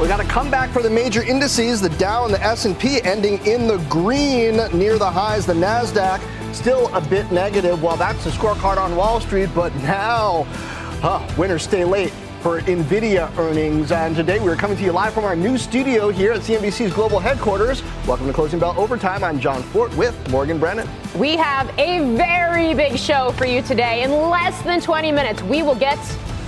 We got a comeback for the major indices, the Dow and the S&P ending in the green near the highs. The Nasdaq still a bit negative. Well, that's the scorecard on Wall Street, but now winners stay late for Nvidia earnings. And today we are coming to you live from our new studio here at CNBC's global headquarters. Welcome to Closing Bell Overtime. I'm Jon Fortt with Morgan Brennan. We have a very big show for you today. In less than 20 minutes, we will get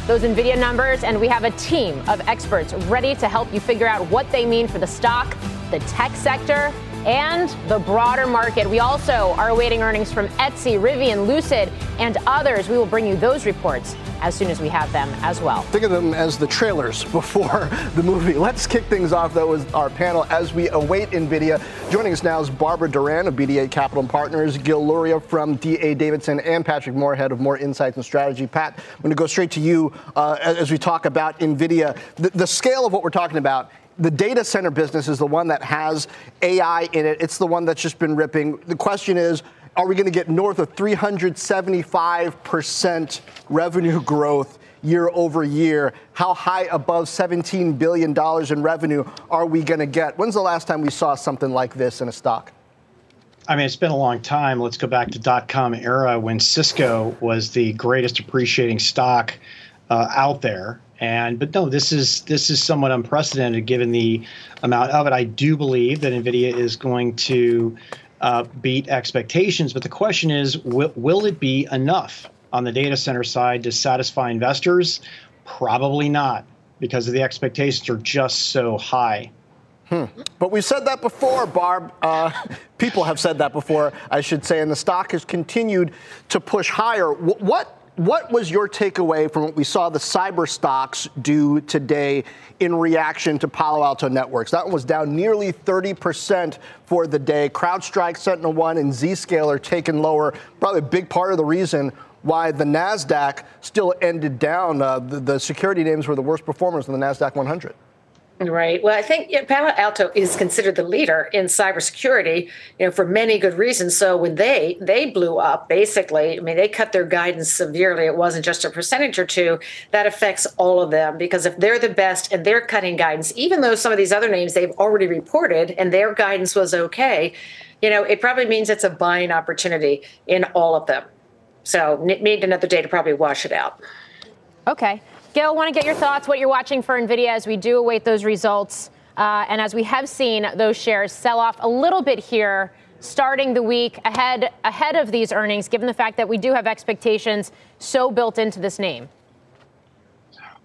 those NVIDIA numbers, and we have a team of experts ready to help you figure out what they mean for the stock, the tech sector, and the broader market. We also are awaiting earnings from Etsy, Rivian, Lucid, and others. We will bring you those reports as soon as we have them as well. Think of them as the trailers before the movie. Let's kick things off, though, with our panel as we await NVIDIA. Joining us now is Barbara Doran of BD8 Capital Partners, Gil Luria from DA Davidson, and Patrick Moorhead of Moor Insights and Strategy. Pat, I'm going to go straight to you uh, as we talk about NVIDIA. The, the scale of what we're talking about the data center business is the one that has AI in it. It's the one that's just been ripping. The question is, are we going to get north of 375% revenue growth year over year? How high above $17 billion in revenue are we going to get? When's the last time we saw something like this in a stock? I mean, it's been a long time. Let's go back to dot com era when Cisco was the greatest appreciating stock uh, out there. And but no, this is this is somewhat unprecedented given the amount of it. I do believe that Nvidia is going to uh, beat expectations, but the question is, will, will it be enough on the data center side to satisfy investors? Probably not, because the expectations are just so high. Hmm. But we've said that before, Barb. Uh, people have said that before, I should say, and the stock has continued to push higher. W- what what was your takeaway from what we saw the cyber stocks do today in reaction to Palo Alto Networks? That one was down nearly 30% for the day. CrowdStrike, SentinelOne, and Zscaler taken lower. Probably a big part of the reason why the NASDAQ still ended down. Uh, the, the security names were the worst performers in the NASDAQ 100. Right. Well, I think Palo Alto is considered the leader in cybersecurity, you know, for many good reasons. So when they they blew up, basically, I mean, they cut their guidance severely. It wasn't just a percentage or two. That affects all of them because if they're the best and they're cutting guidance, even though some of these other names they've already reported and their guidance was okay, you know, it probably means it's a buying opportunity in all of them. So need another day to probably wash it out. Okay. Gil, want to get your thoughts, what you're watching for NVIDIA as we do await those results. Uh, and as we have seen those shares sell off a little bit here starting the week ahead ahead of these earnings, given the fact that we do have expectations so built into this name?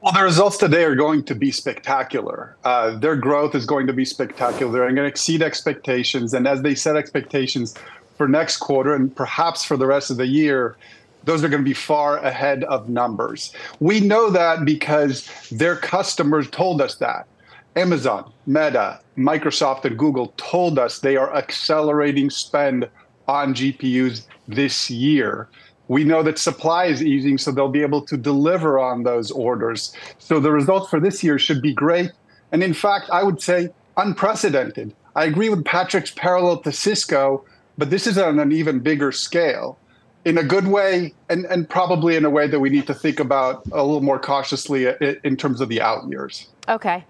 Well, the results today are going to be spectacular. Uh, their growth is going to be spectacular. They're going to exceed expectations. And as they set expectations for next quarter and perhaps for the rest of the year, those are going to be far ahead of numbers. We know that because their customers told us that. Amazon, Meta, Microsoft, and Google told us they are accelerating spend on GPUs this year. We know that supply is easing, so they'll be able to deliver on those orders. So the results for this year should be great. And in fact, I would say unprecedented. I agree with Patrick's parallel to Cisco, but this is on an even bigger scale in a good way and, and probably in a way that we need to think about a little more cautiously in terms of the out years. Okay.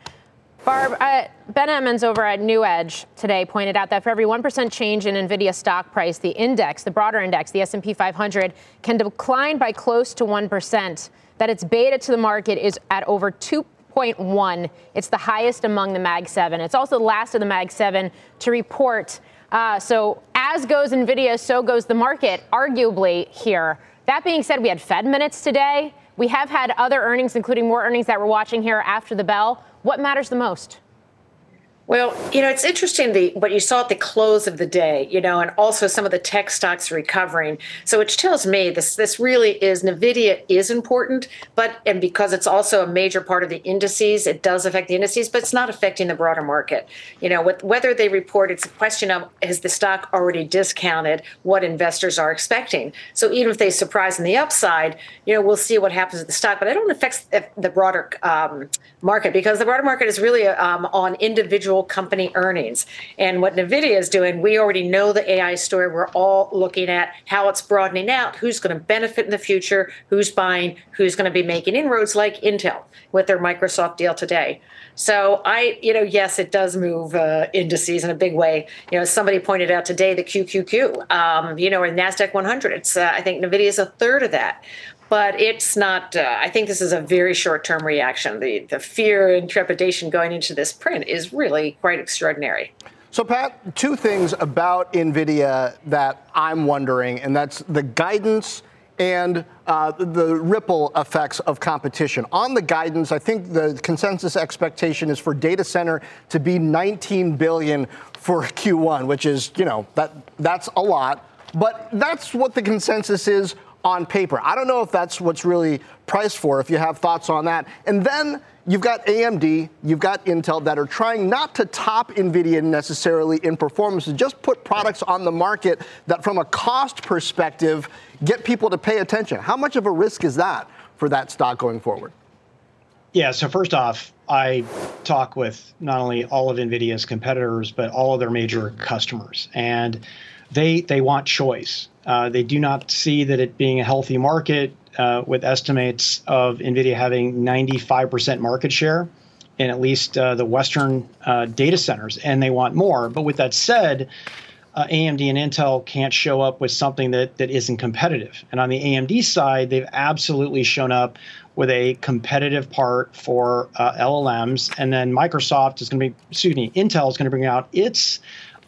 Barb, uh, Ben Emons over at NewEdge today pointed out that for every 1% change in Nvidia stock price, the index, the broader index, the S&P 500, can decline by close to 1%. That its beta to the market is at over 2.1. It's the highest among the Mag 7. It's also the last of the Mag 7 to report uh, so as goes NVIDIA, so goes the market, arguably here. That being said, we had Fed minutes today. We have had other earnings, including more earnings that we're watching here after the bell. What matters the most? Well, you know, it's interesting the what you saw at the close of the day, you know, and also some of the tech stocks recovering. So which tells me this this really is Nvidia is important, but and because it's also a major part of the indices, it does affect the indices, but it's not affecting the broader market. You know, with whether they report, it's a question of has the stock already discounted what investors are expecting. So even if they surprise on the upside, you know, we'll see what happens with the stock, but I don't affect the broader um, market because the broader market is really um, on individual company earnings. And what NVIDIA is doing, we already know the AI story. We're all looking at how it's broadening out, who's going to benefit in the future, who's buying, who's going to be making inroads like Intel with their Microsoft deal today. So I, you know, yes, it does move uh, indices in a big way. You know, somebody pointed out today the QQQ, um, you know, in Nasdaq 100. It's uh, I think Nvidia is a third of that but it's not. Uh, I think this is a very short-term reaction. The the fear and trepidation going into this print is really quite extraordinary. So, Pat, two things about NVIDIA that I'm wondering, and that's the guidance and uh, the ripple effects of competition. On the guidance, I think the consensus expectation is for data center to be 19 billion for Q1, which is, you know, that that's a lot. But that's what the consensus is on paper. I don't know if that's what's really priced for, if you have thoughts on that. And then you've got AMD, you've got Intel that are trying not to top NVIDIA necessarily in performance, just put products on the market that, from a cost perspective, get people to pay attention. How much of a risk is that for that stock going forward? Yeah, so first off, I talk with not only all of NVIDIA's competitors, but all of their major customers. And they they want choice. Uh, they do not see that it being a healthy market uh, with estimates of NVIDIA having 95% market share in at least uh, the Western uh, data centers, and they want more. But with that said, uh, AMD and Intel can't show up with something that, that isn't competitive. And on the AMD side, they've absolutely shown up with a competitive part for uh, LLMs. And then Microsoft is going to be, excuse me, Intel is going to bring out its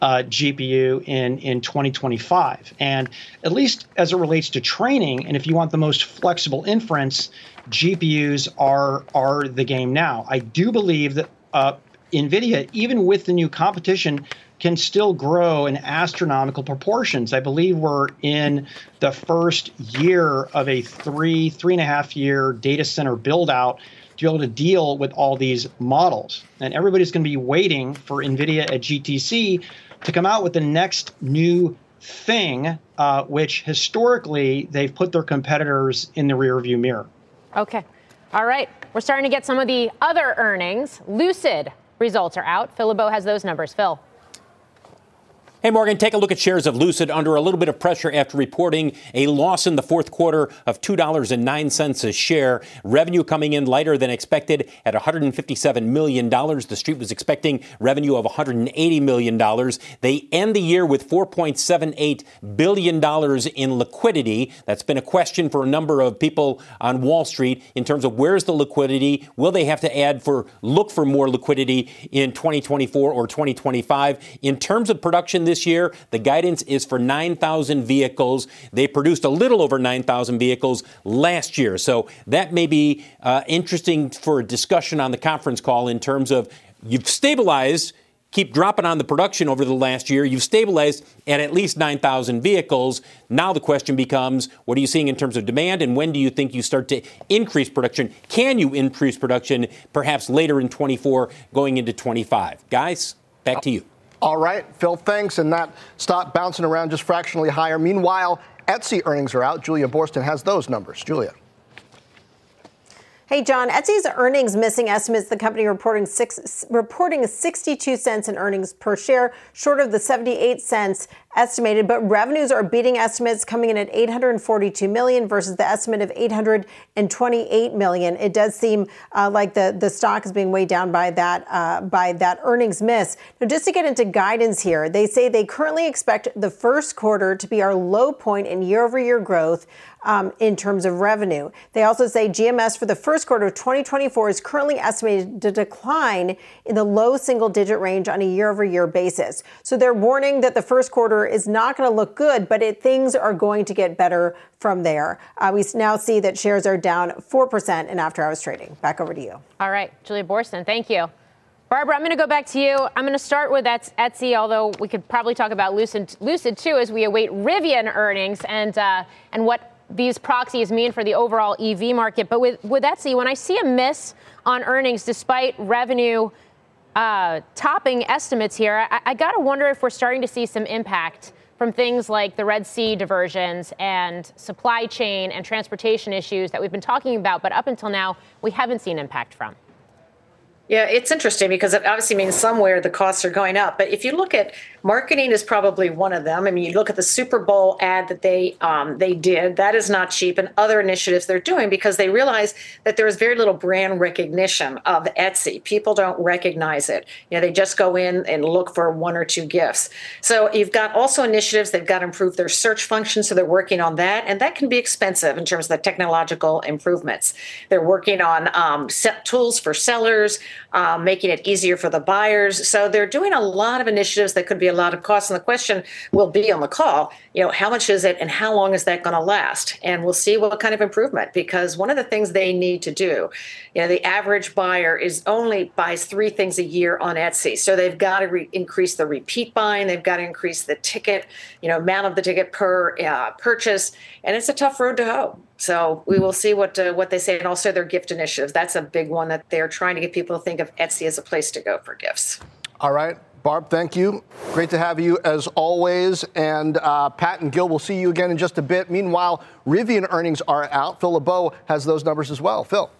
uh, GPU in, in 2025. And at least as it relates to training, and if you want the most flexible inference, GPUs are, are the game now. I do believe that uh, NVIDIA, even with the new competition, can still grow in astronomical proportions. I believe we're in the first year of a three, three and a half year data center build out to be able to deal with all these models. And everybody's going to be waiting for NVIDIA at GTC to come out with the next new thing, uh, which historically they've put their competitors in the rearview mirror. Okay. All right. We're starting to get some of the other earnings. Lucid results are out. Phil LeBeau has those numbers. Phil. Hey, Morgan, take a look at shares of Lucid under a little bit of pressure after reporting a loss in the fourth quarter of $2.09 a share. Revenue coming in lighter than expected at $157 million. The street was expecting revenue of $180 million. They end the year with $4.78 billion in liquidity. That's been a question for a number of people on Wall Street in terms of where's the liquidity? Will they have to add for, look for more liquidity in 2024 or 2025? In terms of production this year. The guidance is for 9,000 vehicles. They produced a little over 9,000 vehicles last year. So that may be uh, interesting for a discussion on the conference call in terms of you've stabilized keep dropping on the production over the last year. You've stabilized at at least 9,000 vehicles. Now the question becomes what are you seeing in terms of demand and when do you think you start to increase production? Can you increase production perhaps later in 24 going into 25? Guys, back to you. All right, Phil, thanks. And that stock bouncing around just fractionally higher. Meanwhile, Etsy earnings are out. Julia Boorstin has those numbers. Julia. Hey, Jon, Etsy's earnings missing estimates the company reporting six, reporting 62 cents in earnings per share, short of the 78 cents estimated, but revenues are beating estimates coming in at 842 million versus the estimate of 828 million. It does seem uh, like the, the stock is being weighed down by that uh, by that earnings miss. Now, just to get into guidance here, they say they currently expect the first quarter to be our low point in year-over-year growth um, in terms of revenue. They also say GMS for the first quarter of 2024 is currently estimated to decline in the low single digit range on a year over year basis. So they're warning that the first quarter is not going to look good, but it, things are going to get better from there. Uh, we now see that shares are down 4% in after hours trading. Back over to you. All right, Julia Boorstin, thank you. Barbara, I'm going to go back to you. I'm going to start with Etsy, although we could probably talk about Lucid, Lucid too, as we await Rivian earnings and uh, and what these proxies mean for the overall EV market. But with with Etsy, when I see a miss on earnings despite revenue uh, topping estimates here, I, I got to wonder if we're starting to see some impact from things like the Red Sea diversions and supply chain and transportation issues that we've been talking about, but up until now, we haven't seen impact from. Yeah, it's interesting because it obviously means somewhere the costs are going up. But if you look at marketing is probably one of them. I mean, you look at the Super Bowl ad that they um, they did; that is not cheap, and other initiatives they're doing because they realize that there is very little brand recognition of Etsy. People don't recognize it. You know, they just go in and look for one or two gifts. So you've got also initiatives. They've got to improve their search function, so they're working on that, and that can be expensive in terms of the technological improvements. They're working on um, tools for sellers, um, making it easier for the buyers. So they're doing a lot of initiatives that could be a lot of costs. And the question will be on the call, you know, how much is it and how long is that going to last? And we'll see what kind of improvement, because one of the things they need to do, you know, the average buyer is only buys three things a year on Etsy. So they've got to re- increase the repeat buying. They've got to increase the ticket, you know, amount of the ticket per uh, purchase. And it's a tough road to hoe. So we will see what uh, what they say, and also their gift initiatives. That's a big one that they're trying to get people to think of Etsy as a place to go for gifts. All right. Barb, thank you. Great to have you as always. And uh, Pat and Gil, we'll see you again in just a bit. Meanwhile, Rivian earnings are out. Phil LeBeau has those numbers as well. Phil.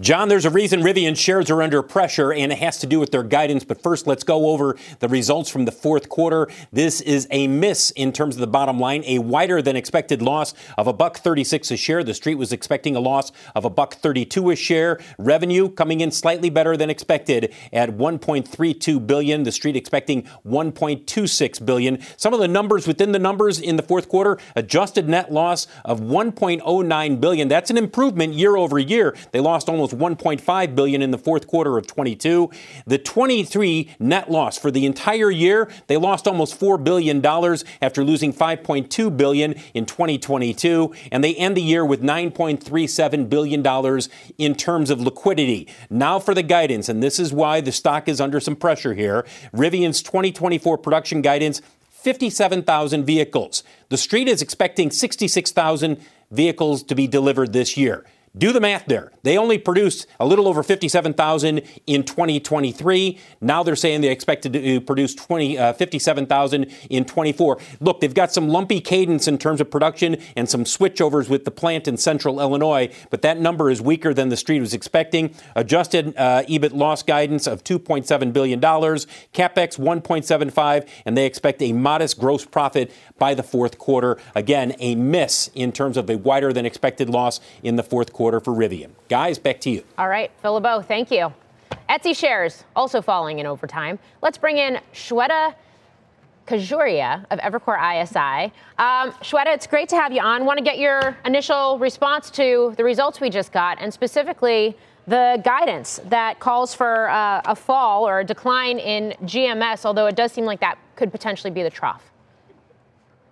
John, there's a reason Rivian shares are under pressure, and it has to do with their guidance. But first, let's go over the results from the fourth quarter. This is a miss in terms of the bottom line, a wider than expected loss of a buck 36 a share. The street was expecting a loss of a buck 32 a share. Revenue coming in slightly better than expected at 1.32 billion. The street expecting 1.26 billion. Some of the numbers within the numbers in the fourth quarter: adjusted net loss of 1.09 billion. That's an improvement year over year. They lost almost almost 1.5 billion in the fourth quarter of 22. The 23 net loss for the entire year, they lost almost 4 billion dollars after losing 5.2 billion in 2022, and they end the year with 9.37 billion dollars in terms of liquidity. Now for the guidance, and this is why the stock is under some pressure here. Rivian's 2024 production guidance 57,000 vehicles. The street is expecting 66,000 vehicles to be delivered this year. Do the math there. They only produced a little over 57,000 in 2023. Now they're saying they expect to produce 20, uh, 57,000 in 24. Look, they've got some lumpy cadence in terms of production and some switchovers with the plant in central Illinois, but that number is weaker than the street was expecting. Adjusted uh, EBIT loss guidance of $2.7 billion, capex 1.75, and they expect a modest gross profit by the fourth quarter. Again, a miss in terms of a wider than expected loss in the fourth quarter for Rivian. Guys, back to you. All right, Phil LeBeau, thank you. Etsy shares also falling in overtime. Let's bring in Shweta Khajuria of Evercore ISI. Um, Shweta, it's great to have you on. Want to get your initial response to the results we just got, and specifically the guidance that calls for uh, a fall or a decline in GMS, although it does seem like that could potentially be the trough.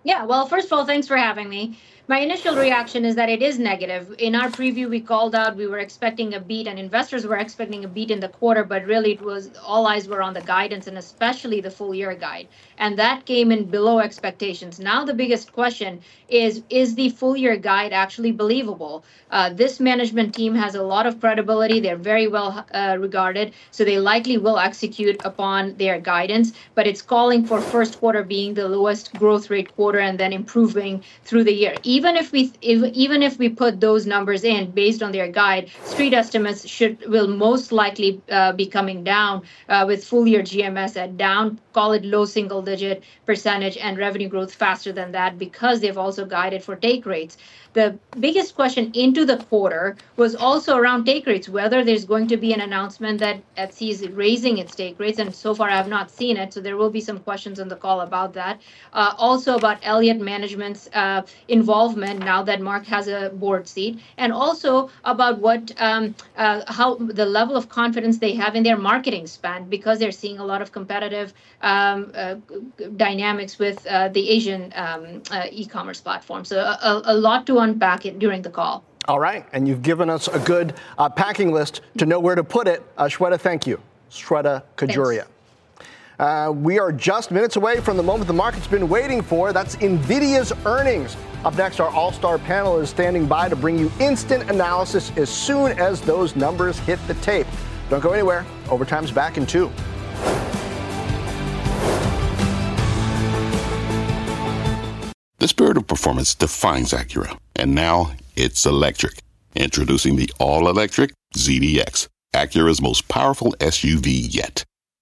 Yeah, well, first of all, thanks for having me. My initial reaction is that it is negative. In our preview, we called out we were expecting a beat, and investors were expecting a beat in the quarter, but really it was all eyes were on the guidance and especially the full year guide. And that came in below expectations. Now, the biggest question is is the full year guide actually believable? Uh, this management team has a lot of credibility. They're very well uh, regarded, so they likely will execute upon their guidance, but it's calling for first quarter being the lowest growth rate quarter and then improving through the year even if we if, even if we put those numbers in based on their guide, street estimates should will most likely uh, be coming down uh, with full year GMS at down, call it low single digit percentage, and revenue growth faster than that because they've also guided for take rates. The biggest question into the quarter was also around take rates, whether there's going to be an announcement that Etsy is raising its take rates, and so far I have not seen it. So there will be some questions on the call about that. Uh, also about Elliott Management's uh, involvement now that Mark has a board seat, and also about what um, uh, how the level of confidence they have in their marketing spend because they're seeing a lot of competitive um, uh, dynamics with uh, the Asian um, uh, e-commerce platform. So a, a lot to unpack it during the call. All right, and you've given us a good uh, packing list to know where to put it. Uh, Shweta, thank you. Shweta Khajuria. Uh, we are just minutes away from the moment the market's been waiting for. That's NVIDIA's earnings. Up next, our all star panel is standing by to bring you instant analysis as soon as those numbers hit the tape. Don't go anywhere. Overtime's back in two. The spirit of performance defines Acura, and now it's electric. Introducing the all electric ZDX, Acura's most powerful SUV yet.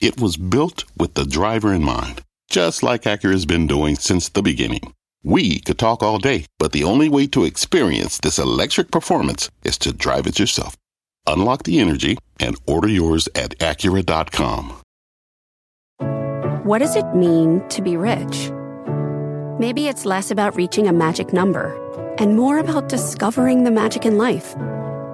It was built with the driver in mind, just like Acura's been doing since the beginning. We could talk all day, but the only way to experience this electric performance is to drive it yourself. Unlock the energy and order yours at Acura.com. What does it mean to be rich? Maybe it's less about reaching a magic number and more about discovering the magic in life.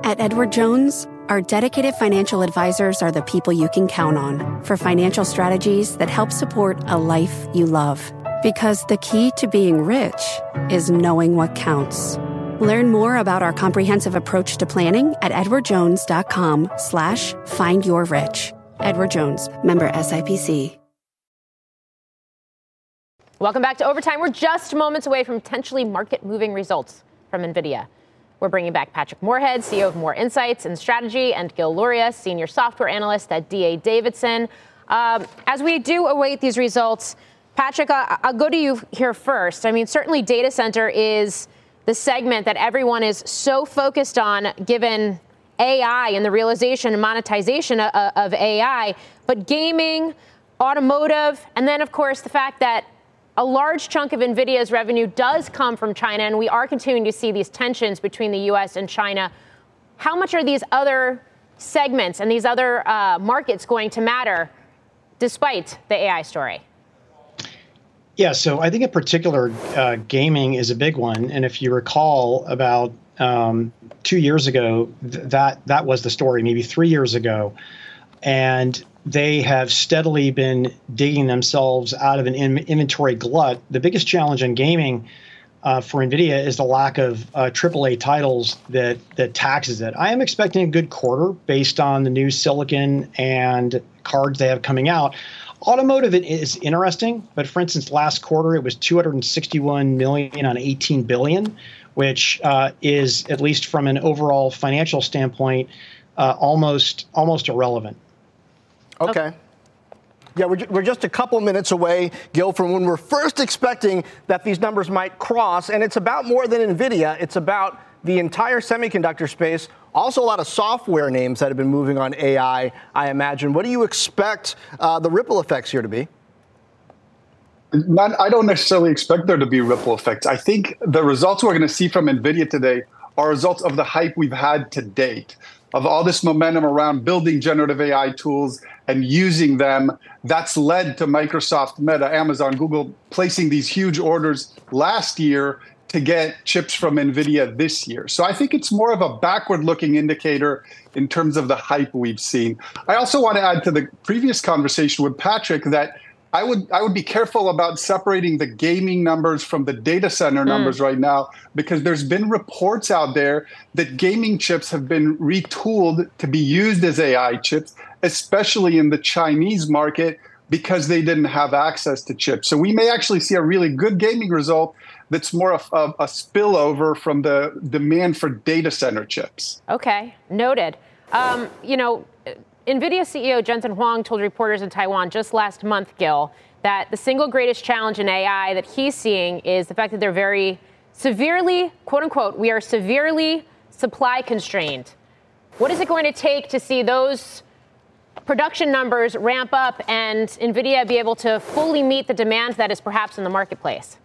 At Edward Jones, our dedicated financial advisors are the people you can count on for financial strategies that help support a life you love. Because the key to being rich is knowing what counts. Learn more about our comprehensive approach to planning at edwardjones.com slash find your rich. Edward Jones, member SIPC. Welcome back to Overtime. We're just moments away from potentially market moving results from NVIDIA. We're bringing back Patrick Moorhead, CEO of Moor Insights and Strategy, and Gil Luria, Senior Software Analyst at DA Davidson. Um, as we do await these results, Patrick, uh, uh, I'll go to you here first. I mean, certainly data center is the segment that everyone is so focused on given AI and the realization and monetization uh, of, of AI, but gaming, automotive, and then, of course, the fact that a large chunk of NVIDIA's revenue does come from China, and we are continuing to see these tensions between the US and China. How much are these other segments and these other uh, markets going to matter despite the AI story? Yeah, so I think in particular, uh, gaming is a big one. And if you recall, about um, two years ago, th- that that was the story. Maybe three years ago, and they have steadily been digging themselves out of an in- inventory glut. The biggest challenge in gaming uh, for NVIDIA is the lack of uh, AAA titles that that taxes it. I am expecting a good quarter based on the new silicon and cards they have coming out. Automotive is interesting, but for instance, last quarter it was 261 million on 18 billion, which uh, is at least from an overall financial standpoint uh, almost almost irrelevant. Okay. Yeah, we're, we're just a couple minutes away, Gil, from when we're first expecting that these numbers might cross. And it's about more than NVIDIA, it's about the entire semiconductor space. Also, a lot of software names that have been moving on AI, I imagine. What do you expect uh, the ripple effects here to be? Not, I don't necessarily expect there to be ripple effects. I think the results we're going to see from NVIDIA today are results of the hype we've had to date of all this momentum around building generative AI tools and using them. That's led to Microsoft, Meta, Amazon, Google placing these huge orders last year to get chips from NVIDIA this year. So I think it's more of a backward looking indicator in terms of the hype we've seen. I also want to add to the previous conversation with Patrick that I would I would be careful about separating the gaming numbers from the data center mm. numbers right now because there's been reports out there that gaming chips have been retooled to be used as AI chips, especially in the Chinese market because they didn't have access to chips. So we may actually see a really good gaming result that's more of a, a spillover from the demand for data center chips. Okay, noted. Um, you know, NVIDIA CEO Jensen Huang told reporters in Taiwan just last month, Gil, that the single greatest challenge in AI that he's seeing is the fact that they're very severely, quote unquote, we are severely supply constrained. What is it going to take to see those production numbers ramp up and NVIDIA be able to fully meet the demand that is perhaps in the marketplace?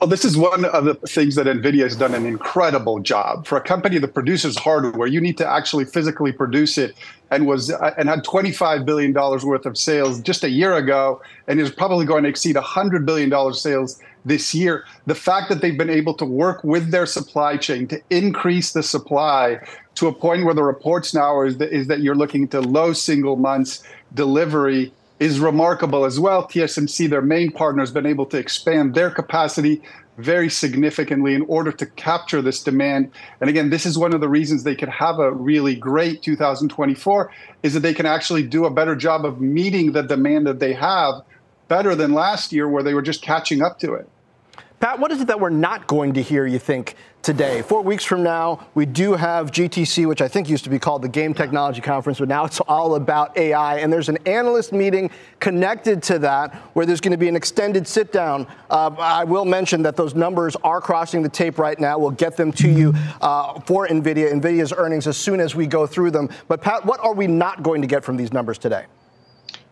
Well, this is one of the things that NVIDIA has done an incredible job. For a company that produces hardware, you need to actually physically produce it and was uh, and had 25 billion dollars worth of sales just a year ago and is probably going to exceed 100 billion dollars sales this year. The fact that they've been able to work with their supply chain to increase the supply to a point where the reports now is that, is that you're looking to low single months delivery is remarkable as well. TSMC, their main partner, has been able to expand their capacity very significantly in order to capture this demand. And again, this is one of the reasons they could have a really great 2024 is that they can actually do a better job of meeting the demand that they have better than last year where they were just catching up to it. Pat, what is it that we're not going to hear, you think, today? Four weeks from now, we do have GTC, which I think used to be called the Game Technology Conference, but now it's all about AI. And there's an analyst meeting connected to that where there's going to be an extended sit down. Uh, I will mention that those numbers are crossing the tape right now. We'll get them to you uh, for NVIDIA, NVIDIA's earnings, as soon as we go through them. But, Pat, what are we not going to get from these numbers today?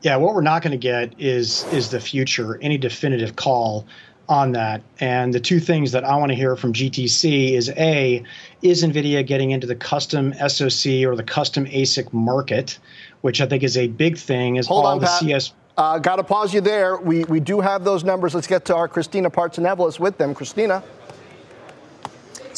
Yeah, what we're not going to get is is the future, any definitive call on that. And the two things that I want to hear from GTC is A, is NVIDIA getting into the custom SoC or the custom ASIC market, which I think is a big thing, is Hold all on, the Pat. CS. Uh, Got to pause you there. We, we do have those numbers. Let's get to our Christina Partsinevelos with them. Christina.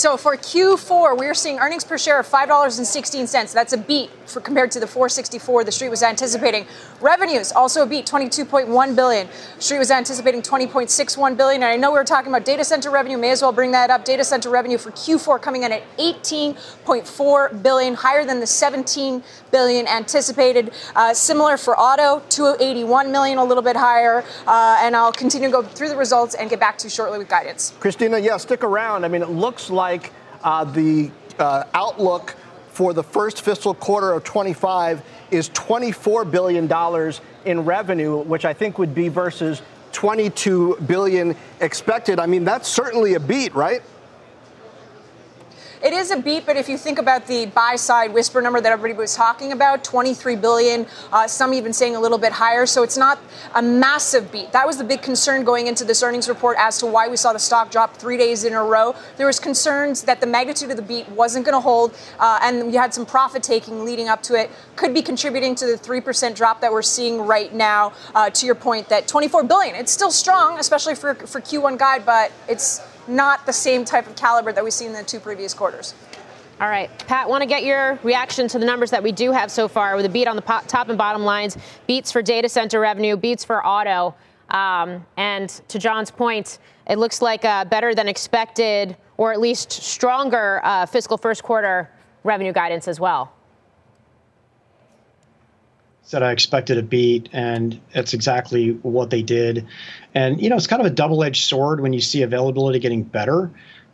So for Q4, we're seeing earnings per share of $5.16. That's a beat for, compared to the 464 the street was anticipating. Revenues also a beat, 22.1 billion. Street was anticipating 20.61 billion. And I know we were talking about data center revenue. May as well bring that up. Data center revenue for Q4 coming in at 18.4 billion, higher than the 17 billion anticipated. Uh, similar for auto, 281 million, a little bit higher. Uh, and I'll continue to go through the results and get back to you shortly with guidance. Christina, yeah, stick around. I mean, it looks like uh, the uh, outlook for the first fiscal quarter of 25 is $24 billion in revenue, which I think would be versus 22 billion expected. I mean, that's certainly a beat, right? It is a beat, but if you think about the buy side whisper number that everybody was talking about, 23 billion, uh, some even saying a little bit higher. So it's not a massive beat. That was the big concern going into this earnings report as to why we saw the stock drop three days in a row. There was concerns that the magnitude of the beat wasn't going to hold, uh, and you had some profit taking leading up to it. Could be contributing to the three percent drop that we're seeing right now. Uh, to your point, that 24 billion, it's still strong, especially for for Q1 guide, but it's not the same type of caliber that we've seen in the two previous quarters. All right, Pat, want to get your reaction to the numbers that we do have so far with a beat on the top and bottom lines, beats for data center revenue, beats for auto. Um, and to Jon's point, it looks like uh, better than expected, or at least stronger uh, fiscal first quarter revenue guidance as well. Said I expected a beat, and that's exactly what they did. And you know, it's kind of a double-edged sword when you see availability getting better,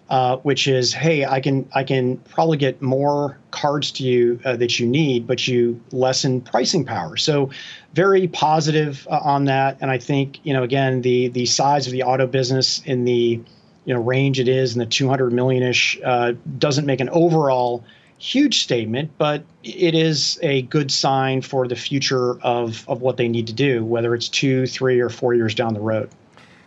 uh, which is, hey, I can I can probably get more cards to you uh, that you need, but you lessen pricing power. So, very positive uh, on that. And I think you know, again, the the size of the auto business in the you know range it is in the 200 million ish uh, doesn't make an overall huge statement, but it is a good sign for the future of, of what they need to do, whether it's two, three, or four years down the road.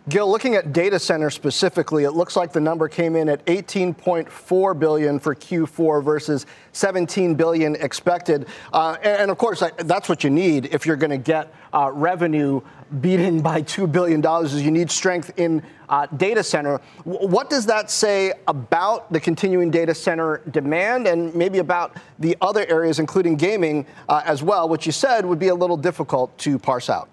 Gil, looking at data center specifically, it looks like the number came in at 18.4 billion for Q4 versus 17 billion expected. Uh, and, and, of course, that's what you need if you're going to get uh, revenue beaten by $2 billion is you need strength in uh, data center. W- what does that say about the continuing data center demand and maybe about the other areas, including gaming uh, as well, which you said would be a little difficult to parse out?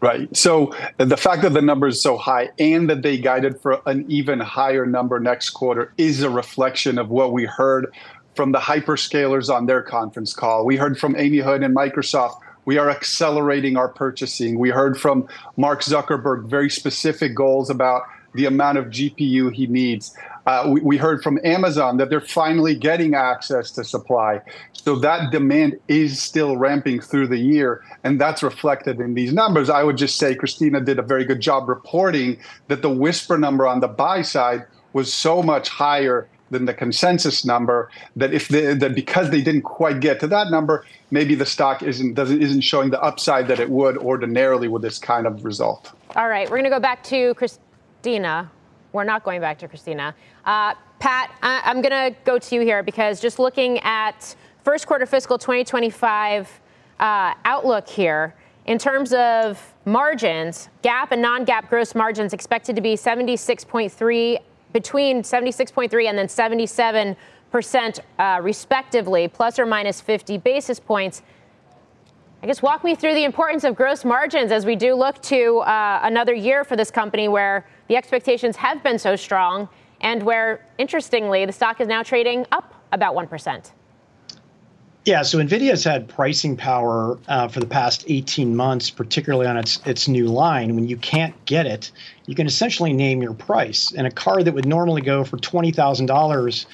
Right. So the fact that the number is so high and that they guided for an even higher number next quarter is a reflection of what we heard from the hyperscalers on their conference call. We heard from Amy Hood and Microsoft. We are accelerating our purchasing. We heard from Mark Zuckerberg very specific goals about the amount of GPU he needs. Uh, we, we, heard from Amazon that they're finally getting access to supply. So that demand is still ramping through the year, and that's reflected in these numbers. I would just say Christina did a very good job reporting that the whisper number on the buy side was so much higher than the consensus number that if they, that because they didn't quite get to that number, maybe the stock isn't doesn't isn't showing the upside that it would ordinarily with this kind of result. All right, we're going to go back to Christina. We're not going back to Christina. Uh, Pat, I- I'm going to go to you here because just looking at first quarter fiscal 2025 uh, outlook here, in terms of margins, GAAP and non GAAP gross margins expected to be 76.3 between 76.3 and then 77 percent, uh, respectively, plus or minus 50 basis points. I guess walk me through the importance of gross margins as we do look to uh, another year for this company where the expectations have been so strong and where, interestingly, the stock is now trading up about 1%. Yeah, so Nvidia's had pricing power uh, for the past 18 months, particularly on its its new line. When you can't get it, you can essentially name your price. And a car that would normally go for twenty thousand dollars,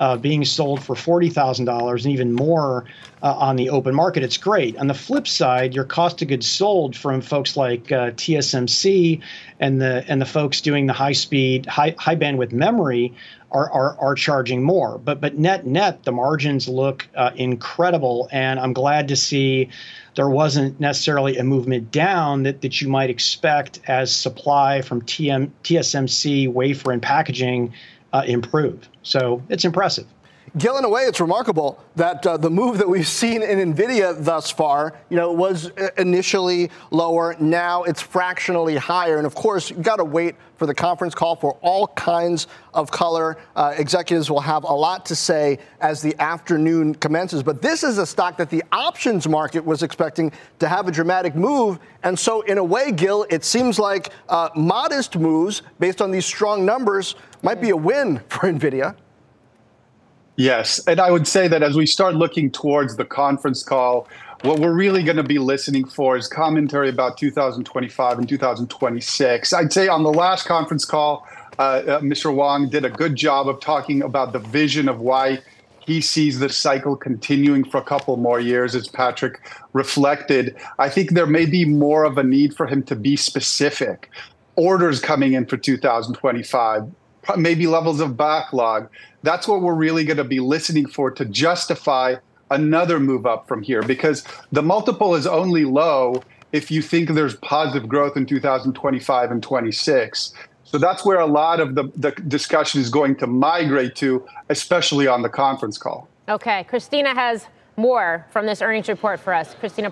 uh, being sold for forty thousand dollars and even more uh, on the open market, it's great. On the flip side, your cost of goods sold from folks like uh, TSMC and the and the folks doing the high speed, high high bandwidth memory are, are, are charging more. But but net net, the margins look uh, incredible, and I'm glad to see there wasn't necessarily a movement down that, that you might expect as supply from TM, TSMC wafer and packaging uh, improved. So it's impressive. Gil, in a way, it's remarkable that uh, the move that we've seen in Nvidia thus far, you know, was uh, initially lower. Now it's fractionally higher, and of course, you've got to wait for the conference call for all kinds of color. Uh, executives will have a lot to say as the afternoon commences. But this is a stock that the options market was expecting to have a dramatic move, and so in a way, Gil, it seems like uh, modest moves based on these strong numbers might be a win for Nvidia. Yes. And I would say that as we start looking towards the conference call, what we're really going to be listening for is commentary about 2025 and 2026. I'd say on the last conference call, uh, uh, Mr. Huang did a good job of talking about the vision of why he sees the cycle continuing for a couple more years, as Patrick reflected. I think there may be more of a need for him to be specific. Orders coming in for 2025, maybe levels of backlog. That's what we're really going to be listening for to justify another move up from here because the multiple is only low if you think there's positive growth in 2025 and 26. So that's where a lot of the, the discussion is going to migrate to, especially on the conference call. Okay, Christina has more from this earnings report for us. Christina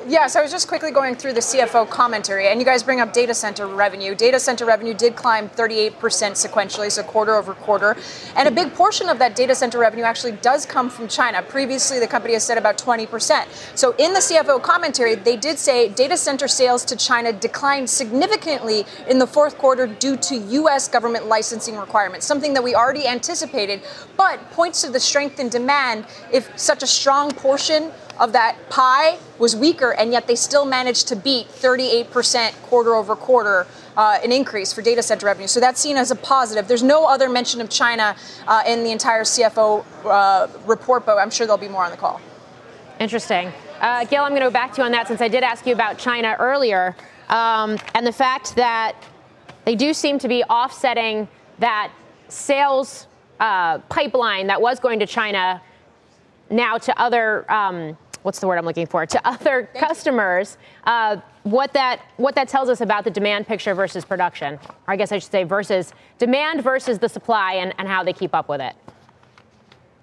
Partsinevelos. Yes, I was just quickly going through the CFO commentary, and you guys bring up data center revenue. Data center revenue did climb 38% sequentially, so quarter over quarter. And a big portion of that data center revenue actually does come from China. Previously, the company has said about 20%. So in the CFO commentary, they did say data center sales to China declined significantly in the fourth quarter due to U.S. government licensing requirements, something that we already anticipated, but points to the strength in demand if such a strong portion of that pie was weaker, and yet they still managed to beat 38% quarter over quarter. Uh, an increase for data center revenue. So that's seen as a positive. There's no other mention of China uh, in the entire CFO uh, report, but I'm sure there'll be more on the call. Interesting. Uh, Gil, I'm going to go back to you on that since I did ask you about China earlier um, and the fact that they do seem to be offsetting that sales uh, pipeline that was going to China now to other. Um, what's the word I'm looking for to other Thank customers. Uh, what that what that tells us about the demand picture versus production, or I guess I should say versus demand versus the supply and, and how they keep up with it.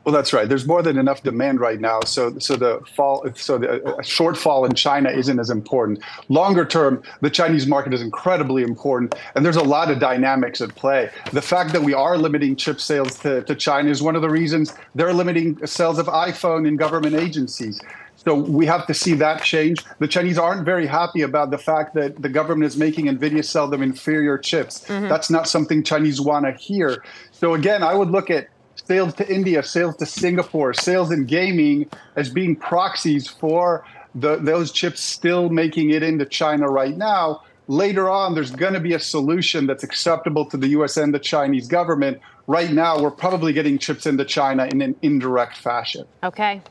Well, that's right. There's more than enough demand right now, so so the fall, so the shortfall in China isn't as important. Longer term, the Chinese market is incredibly important, and there's a lot of dynamics at play. The fact that we are limiting chip sales to, to China is one of the reasons they're limiting sales of iPhone in government agencies. So we have to see that change. The Chinese aren't very happy about the fact that the government is making NVIDIA sell them inferior chips. Mm-hmm. That's not something Chinese want to hear. So again, I would look at sales to India, sales to Singapore, sales in gaming as being proxies for the, those chips still making it into China right now. Later on, there's going to be a solution that's acceptable to the US and the Chinese government. Right now, we're probably getting chips into China in an indirect fashion. Okay.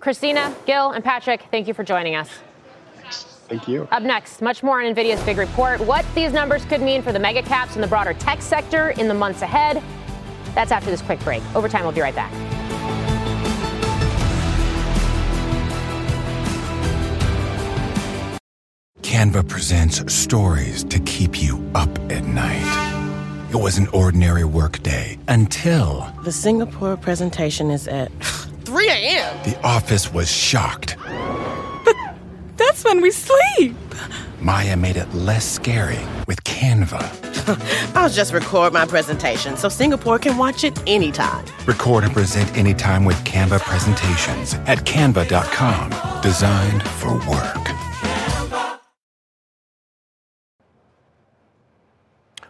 Christina, Gil, and Patrick, thank you for joining us. Thank you. Up next, much more on NVIDIA's big report, what these numbers could mean for the mega caps and the broader tech sector in the months ahead. That's after this quick break. Overtime, we'll be right back. Canva Canva presents stories to keep you up at night. It was an ordinary workday until the Singapore presentation is at 3 a.m. The office was shocked. But that's when we sleep. Maya made it less scary with Canva. I'll just record my presentation so Singapore can watch it anytime. Record and present anytime with Canva presentations at canva.com. Designed for work.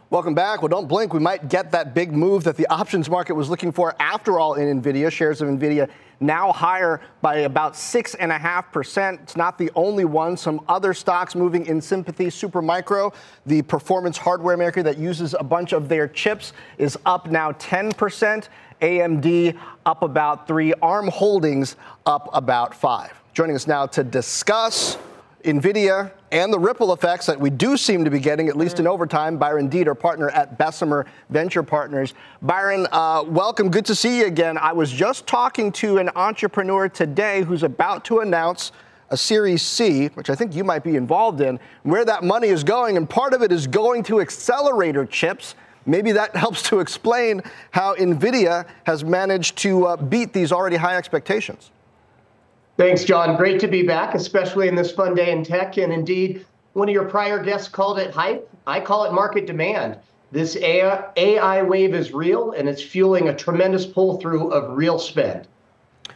Welcome back. Well, don't blink. We might get that big move that the options market was looking for after all in NVIDIA. Shares of NVIDIA now higher by about 6.5%. It's not the only one. Some other stocks moving in sympathy. Supermicro, the performance hardware maker that uses a bunch of their chips, is up now 10%. AMD up about 3. ARM Holdings up about 5. Joining us now to discuss NVIDIA and the ripple effects that we do seem to be getting, at least in overtime. Byron Deed, Deeter, partner at Bessemer Venture Partners. Byron, uh, welcome. Good to see you again. I was just talking to an entrepreneur today who's about to announce a Series C, which I think you might be involved in, where that money is going. And part of it is going to accelerator chips. Maybe that helps to explain how NVIDIA has managed to uh, beat these already high expectations. Thanks, Jon. Great to be back, especially in this fun day in tech. And indeed, one of your prior guests called it hype. I call it market demand. This AI, AI wave is real, and it's fueling a tremendous pull through of real spend.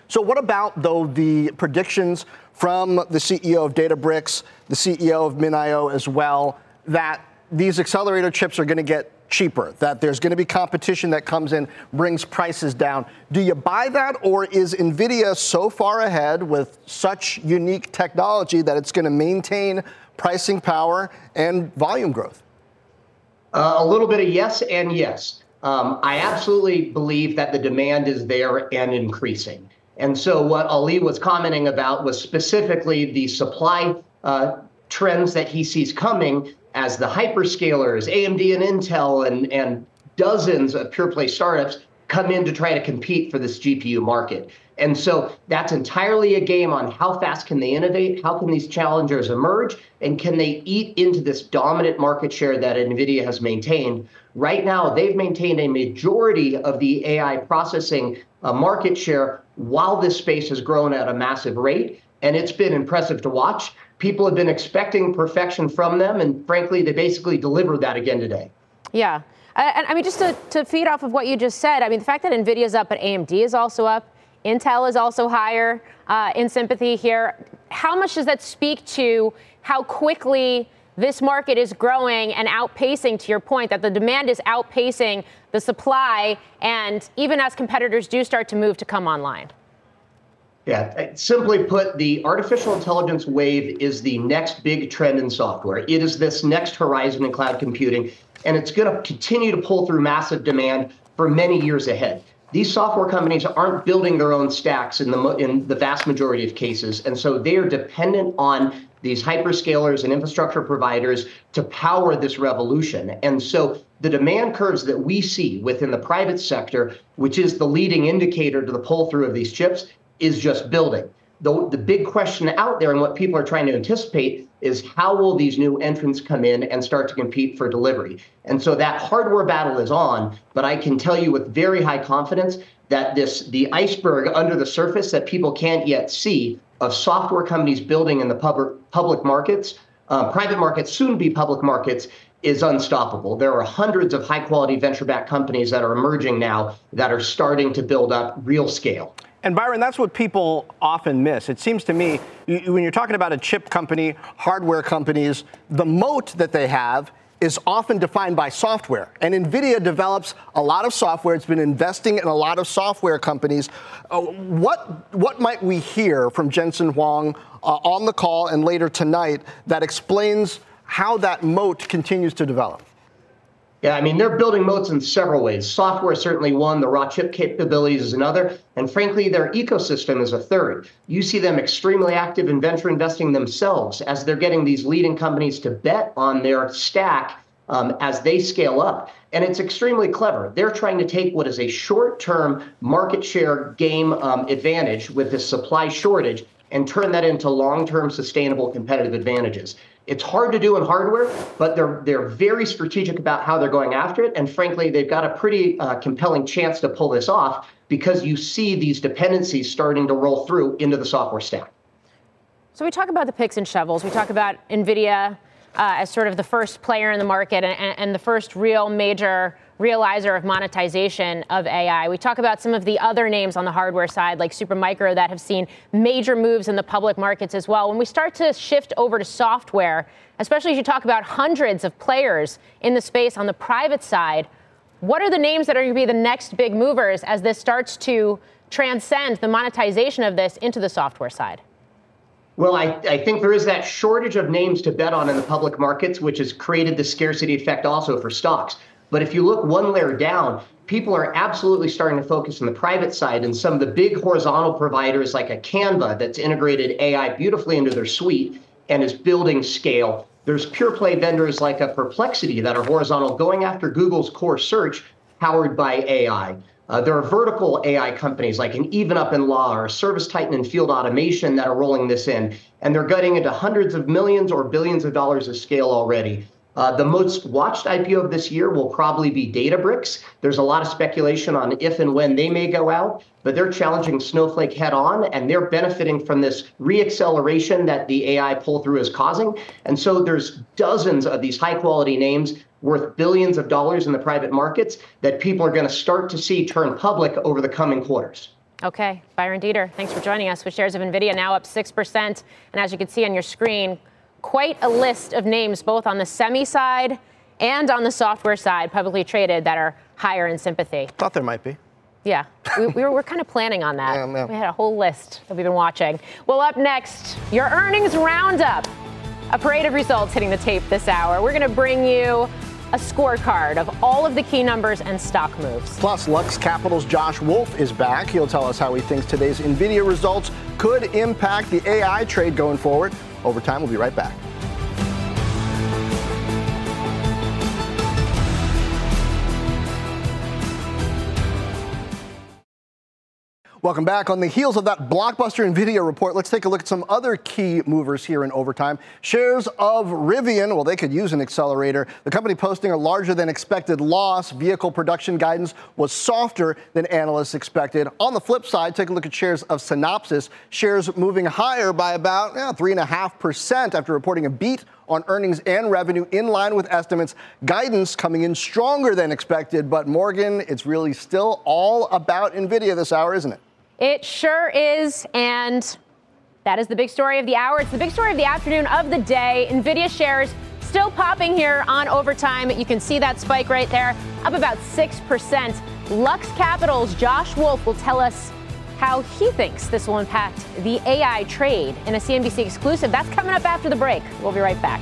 So, what about, though, the predictions from the CEO of Databricks, the CEO of MinIO as well, that these accelerator chips are going to get cheaper, that there's going to be competition that comes in, brings prices down. Do you buy that, or is NVIDIA so far ahead with such unique technology that it's going to maintain pricing power and volume growth? Uh, a little bit of yes and yes. Um, I absolutely believe that the demand is there and increasing. And so, what Ali was commenting about was specifically the supply uh, trends that he sees coming as the hyperscalers, AMD and Intel, and, and dozens of pure play startups come in to try to compete for this GPU market. And so that's entirely a game on how fast can they innovate, how can these challengers emerge, and can they eat into this dominant market share that NVIDIA has maintained. Right now, they've maintained a majority of the AI processing uh, market share while this space has grown at a massive rate. And it's been impressive to watch people have been expecting perfection from them, and frankly, they basically delivered that again today. Yeah. And I mean, just to, to feed off of what you just said, I mean, the fact that NVIDIA is up, but AMD is also up, Intel is also higher uh, in sympathy here. How much does that speak to how quickly this market is growing and outpacing, to your point, that the demand is outpacing the supply, and even as competitors do start to move to come online? Yeah, uh, simply put, the artificial intelligence wave is the next big trend in software. It is this next horizon in cloud computing, and it's going to continue to pull through massive demand for many years ahead. These software companies aren't building their own stacks in the in the vast majority of cases, and so they are dependent on these hyperscalers and infrastructure providers to power this revolution. And so the demand curves that we see within the private sector, which is the leading indicator to the pull through of these chips, is just building. The, the big question out there and what people are trying to anticipate is how will these new entrants come in and start to compete for delivery? And so that hardware battle is on, but I can tell you with very high confidence that this the iceberg under the surface that people can't yet see of software companies building in the public public markets, uh, private markets, soon be public markets, is unstoppable. There are hundreds of high quality venture backed companies that are emerging now that are starting to build up real scale. And Byron, that's what people often miss. It seems to me, when you're talking about a chip company, hardware companies, the moat that they have is often defined by software. And NVIDIA develops a lot of software. It's been investing in a lot of software companies. Uh, what, what might we hear from Jensen Huang uh, on the call and later tonight that explains how that moat continues to develop? Yeah, I mean, they're building moats in several ways. Software is certainly one, the raw chip capabilities is another, and frankly, their ecosystem is a third. You see them extremely active in venture investing themselves as they're getting these leading companies to bet on their stack um, as they scale up. And it's extremely clever. They're trying to take what is a short term market share game um, advantage with this supply shortage and turn that into long term sustainable competitive advantages. It's hard to do in hardware, but they're they're very strategic about how they're going after it, and frankly, they've got a pretty uh, compelling chance to pull this off because you see these dependencies starting to roll through into the software stack. So we talk about the picks and shovels. We talk about NVIDIA uh, as sort of the first player in the market and, and the first real major realizer of monetization of AI. We talk about some of the other names on the hardware side, like Supermicro, that have seen major moves in the public markets as well. When we start to shift over to software, especially as you talk about hundreds of players in the space on the private side, what are the names that are going to be the next big movers as this starts to transcend the monetization of this into the software side? Well, I, I, think there is that shortage of names to bet on in the public markets, which has created the scarcity effect also for stocks. But if you look one layer down, people are absolutely starting to focus on the private side and some of the big horizontal providers like a Canva that's integrated AI beautifully into their suite and is building scale. There's pure play vendors like a Perplexity that are horizontal going after Google's core search powered by AI. Uh, there are vertical AI companies like an EvenUp in Law or ServiceTitan and Field Automation that are rolling this in, and they're getting into hundreds of millions or billions of dollars of scale already. Uh, the most watched IPO of this year will probably be Databricks. There's a lot of speculation on if and when they may go out, but they're challenging Snowflake head on and they're benefiting from this reacceleration that the AI pull through is causing. And so there's dozens of these high quality names worth billions of dollars in the private markets that people are going to start to see turn public over the coming quarters. Okay, Byron Deeter, thanks for joining us with shares of NVIDIA now up 6%. And as you can see on your screen, quite a list of names, both on the semi side and on the software side, publicly traded, that are higher in sympathy. Thought there might be. Yeah, we, we were, we're kind of planning on that. Yeah, yeah. We had a whole list that we've been watching. Well, up next, your earnings roundup. A parade of results hitting the tape this hour. We're going to bring you a scorecard of all of the key numbers and stock moves. Plus, Lux Capital's Josh Wolfe is back. He'll tell us how he thinks today's NVIDIA results could impact the AI trade going forward. Overtime, we'll be right back. Welcome back. On the heels of that blockbuster NVIDIA report, let's take a look at some other key movers here in overtime. Shares of Rivian, well, they could use an accelerator. The company posting a larger than expected loss. Vehicle production guidance was softer than analysts expected. On the flip side, take a look at shares of Synopsys. Shares moving higher by about yeah, 3.5% after reporting a beat on earnings and revenue in line with estimates. Guidance coming in stronger than expected. But Morgan, it's really still all about NVIDIA this hour, isn't it? It sure is. And that is the big story of the hour. It's the big story of the afternoon of the day. NVIDIA shares still popping here on overtime. You can see that spike right there, up about 6%. Lux Capital's Josh Wolfe will tell us how he thinks this will impact the AI trade in a CNBC exclusive. That's coming up after the break. We'll be right back.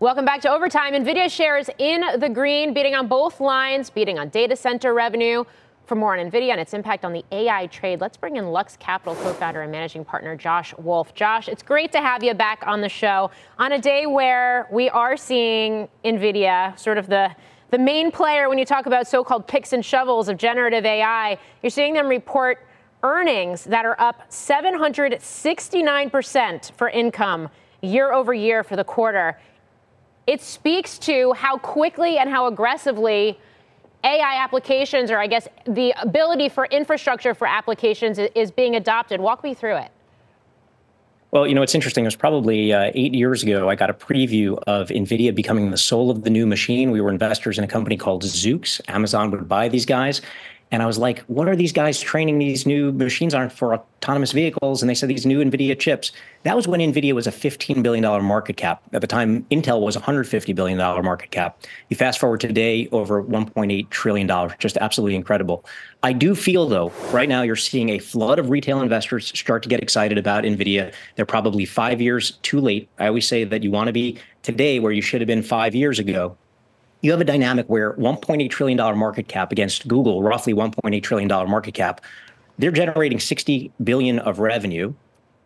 Welcome back to Overtime. NVIDIA shares in the green, beating on both lines, beating on data center revenue. For more on NVIDIA and its impact on the AI trade, let's bring in Lux Capital co founder and managing partner Josh Wolfe. Josh, it's great to have you back on the show on a day where we are seeing NVIDIA, sort of the the main player when you talk about so-called picks and shovels of generative AI, you're seeing them report earnings that are up 769% for income year over year for the quarter it speaks to how quickly and how aggressively AI applications, or I guess the ability for infrastructure for applications, is being adopted. Walk me through it. Well, you know, it's interesting. It was probably uh, eight years ago. I got a preview of NVIDIA becoming the soul of the new machine. We were investors in a company called Zoox. Amazon would buy these guys. And I was like, what are these guys training these new machines on for autonomous vehicles? And they said these new NVIDIA chips. That was when NVIDIA was a $15 billion market cap. At the time, Intel was $150 billion market cap. You fast forward today, over $1.8 trillion, just absolutely incredible. I do feel, though, right now you're seeing a flood of retail investors start to get excited about NVIDIA. They're probably five years too late. I always say that you want to be today where you should have been five years ago you have a dynamic where 1.8 trillion dollar market cap against Google, roughly 1.8 trillion dollar market cap, they're generating 60 billion of revenue.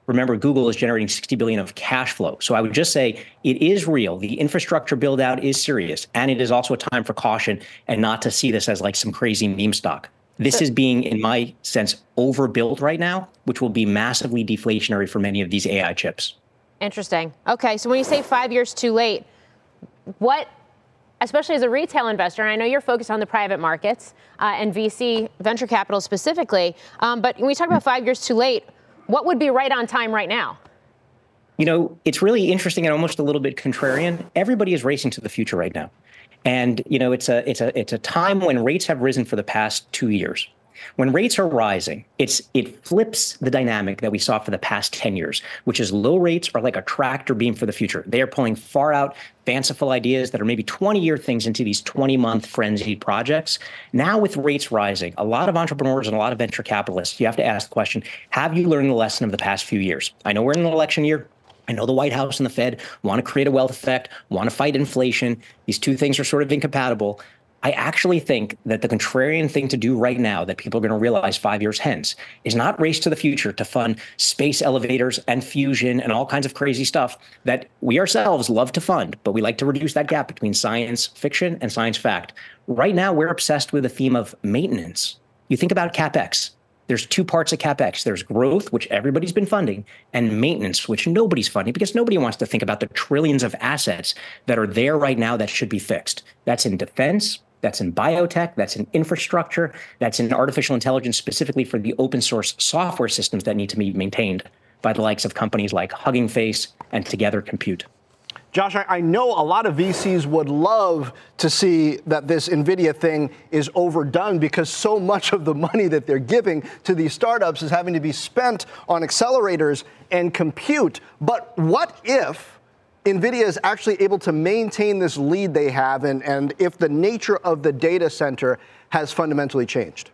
Remember, Google is generating 60 billion of cash flow. So I would just say it is real. The infrastructure build out is serious, and it is also a time for caution and not to see this as like some crazy meme stock. This is being, in my sense, overbuilt right now, which will be massively deflationary for many of these AI chips. Interesting. Okay, so when you say five years too late, what, especially as a retail investor, and I know you're focused on the private markets uh, and VC venture capital specifically, um, but when we talk about five years too late, what would be right on time right now? You know, it's really interesting and almost a little bit contrarian. Everybody is racing to the future right now. And you know, it's a it's a it's a time when rates have risen for the past 2 years. When rates are rising, it's it flips the dynamic that we saw for the past 10 years, which is low rates are like a tractor beam for the future. They are pulling far out fanciful ideas that are maybe 20 year things into these 20 month frenzied projects. Now with rates rising, a lot of entrepreneurs and a lot of venture capitalists, you have to ask the question, have you learned the lesson of the past few years? I know we're in an election year. I know the White House and the Fed want to create a wealth effect, want to fight inflation. These two things are sort of incompatible. I actually think that the contrarian thing to do right now that people are going to realize five years hence is not race to the future to fund space elevators and fusion and all kinds of crazy stuff that we ourselves love to fund, but we like to reduce that gap between science fiction and science fact. Right now, we're obsessed with the theme of maintenance. You think about CapEx there's two parts of capex there's growth which everybody's been funding and maintenance which nobody's funding because nobody wants to think about the trillions of assets that are there right now that should be fixed that's in defense that's in biotech that's in infrastructure that's in artificial intelligence specifically for the open source software systems that need to be maintained by the likes of companies like hugging face and together compute Josh, I, know a lot of VCs would love to see that this NVIDIA thing is overdone because so much of the money that they're giving to these startups is having to be spent on accelerators and compute. But what if NVIDIA is actually able to maintain this lead they have and, and if the nature of the data center has fundamentally changed?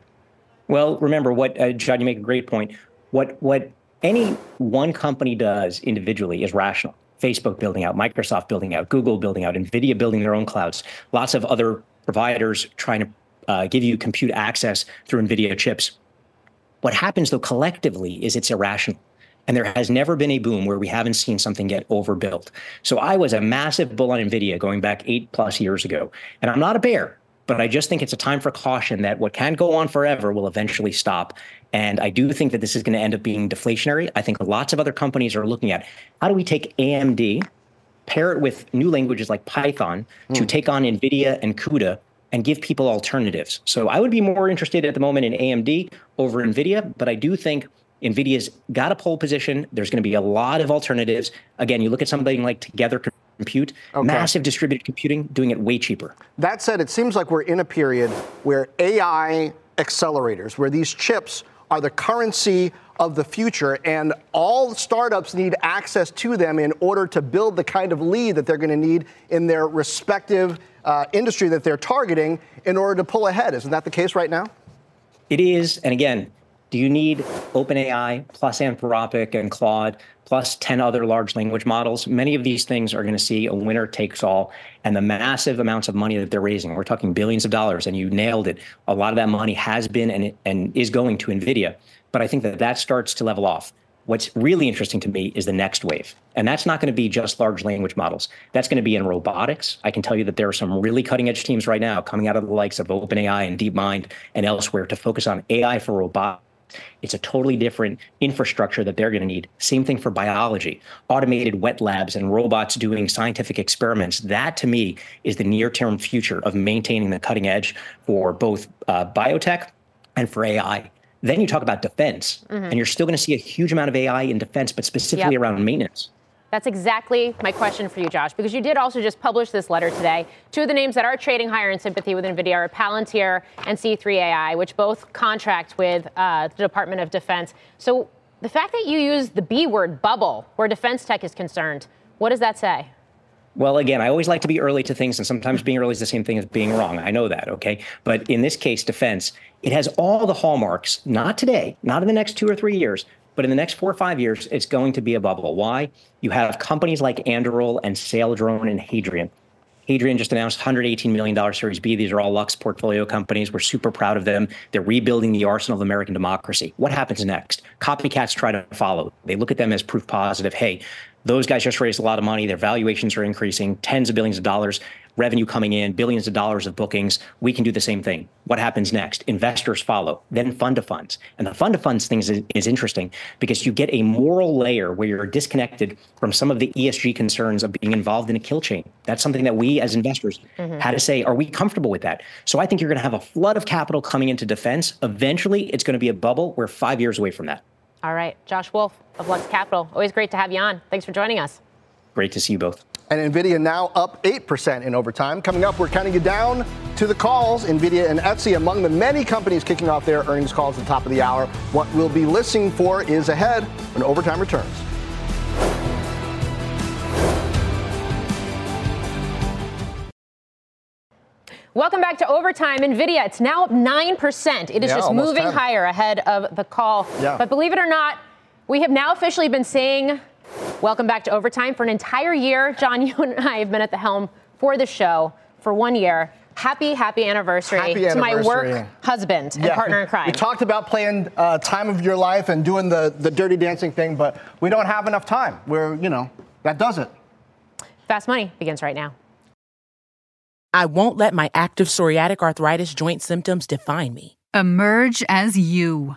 Well, remember what, uh, Jon, you make a great point. What, what any one company does individually is rational. Facebook building out, Microsoft building out, Google building out, NVIDIA building their own clouds, lots of other providers trying to uh, give you compute access through NVIDIA chips. What happens, though, collectively is it's irrational. And there has never been a boom where we haven't seen something get overbuilt. So I was a massive bull on NVIDIA going back eight plus years ago. And I'm not a bear, but I just think it's a time for caution that what can go on forever will eventually stop. And I do think that this is going to end up being deflationary. I think lots of other companies are looking at how do we take AMD, pair it with new languages like Python mm. to hmm. take on NVIDIA and CUDA and give people alternatives. So I would be more interested at the moment in AMD over NVIDIA, but I do think NVIDIA's got a pole position. There's going to be a lot of alternatives. Again, you look at something like Together Compute, okay. massive distributed computing, doing it way cheaper. That said, it seems like we're in a period where AI accelerators, where these chips are the currency of the future, and all startups need access to them in order to build the kind of lead that they're going to need in their respective uh, industry that they're targeting in order to pull ahead. Isn't that the case right now? It is. And again, do you need OpenAI plus Anthropic and Claude plus 10 other large language models? Many of these things are going to see a winner takes all. And the massive amounts of money that they're raising, we're talking billions of dollars, and you nailed it. A lot of that money has been and, and is going to NVIDIA. But I think that that starts to level off. What's really interesting to me is the next wave. And that's not going to be just large language models. That's going to be in robotics. I can tell you that there are some really cutting edge teams right now coming out of the likes of OpenAI and DeepMind and elsewhere to focus on AI for robotics it's a totally different infrastructure that they're going to need. Same thing for biology, automated wet labs and robots doing scientific experiments. That to me is the near term future of maintaining the cutting edge for both uh, biotech and for AI. Then you talk about defense, mm-hmm. and you're still going to see a huge amount of AI in defense, but specifically yep. around maintenance. That's exactly my question for you, Josh, because you did also just publish this letter today. Two of the names that are trading higher in sympathy with NVIDIA are Palantir and C3 AI, which both contract with uh, the Department of Defense. So the fact that you use the B word bubble where defense tech is concerned, what does that say? Well, again, I always like to be early to things, and sometimes being early is the same thing as being wrong. I know that, okay? But in this case, defense, it has all the hallmarks, not today, not in the next two or three years, but in the next four or five years, it's going to be a bubble. Why? You have companies like Anduril and Saildrone and Hadrian. Hadrian just announced $118 million Series B. These are all Lux portfolio companies. We're super proud of them. They're rebuilding the arsenal of American democracy. What happens next? Copycats try to follow. They look at them as proof positive. Hey, those guys just raised a lot of money. Their valuations are increasing, tens of billions of dollars. Revenue coming in, billions of dollars of bookings. We can do the same thing. What happens next? Investors follow, then fund of funds. And the fund of funds thing is, is interesting because you get a moral layer where you're disconnected from some of the ESG concerns of being involved in a kill chain. That's something that we as investors mm-hmm. had to say, are we comfortable with that? So I think you're going to have a flood of capital coming into defense. Eventually, it's going to be a bubble. We're five years away from that. All right. Josh Wolfe of Lux Capital. Always great to have you on. Thanks for joining us. Great to see you both. And NVIDIA now up 8% in overtime. Coming up, we're counting you down to the calls. NVIDIA and Etsy among the many companies kicking off their earnings calls at the top of the hour. What we'll be listening for is ahead when overtime returns. Welcome back to Overtime. NVIDIA, it's now up 9%. It is yeah, just moving 10. higher ahead of the call. Yeah. But believe it or not, we have now officially been saying Welcome back to Overtime for an entire year. Jon, you and I have been at the helm for the show for one year. Happy, happy anniversary, happy to my work husband and yeah, partner in crime. We talked about playing uh, time of your life and doing the, the dirty dancing thing, but we don't have enough time. We're, you know, that does it. Fast Money begins right now. I won't let my active psoriatic arthritis joint symptoms define me. Emerge as you.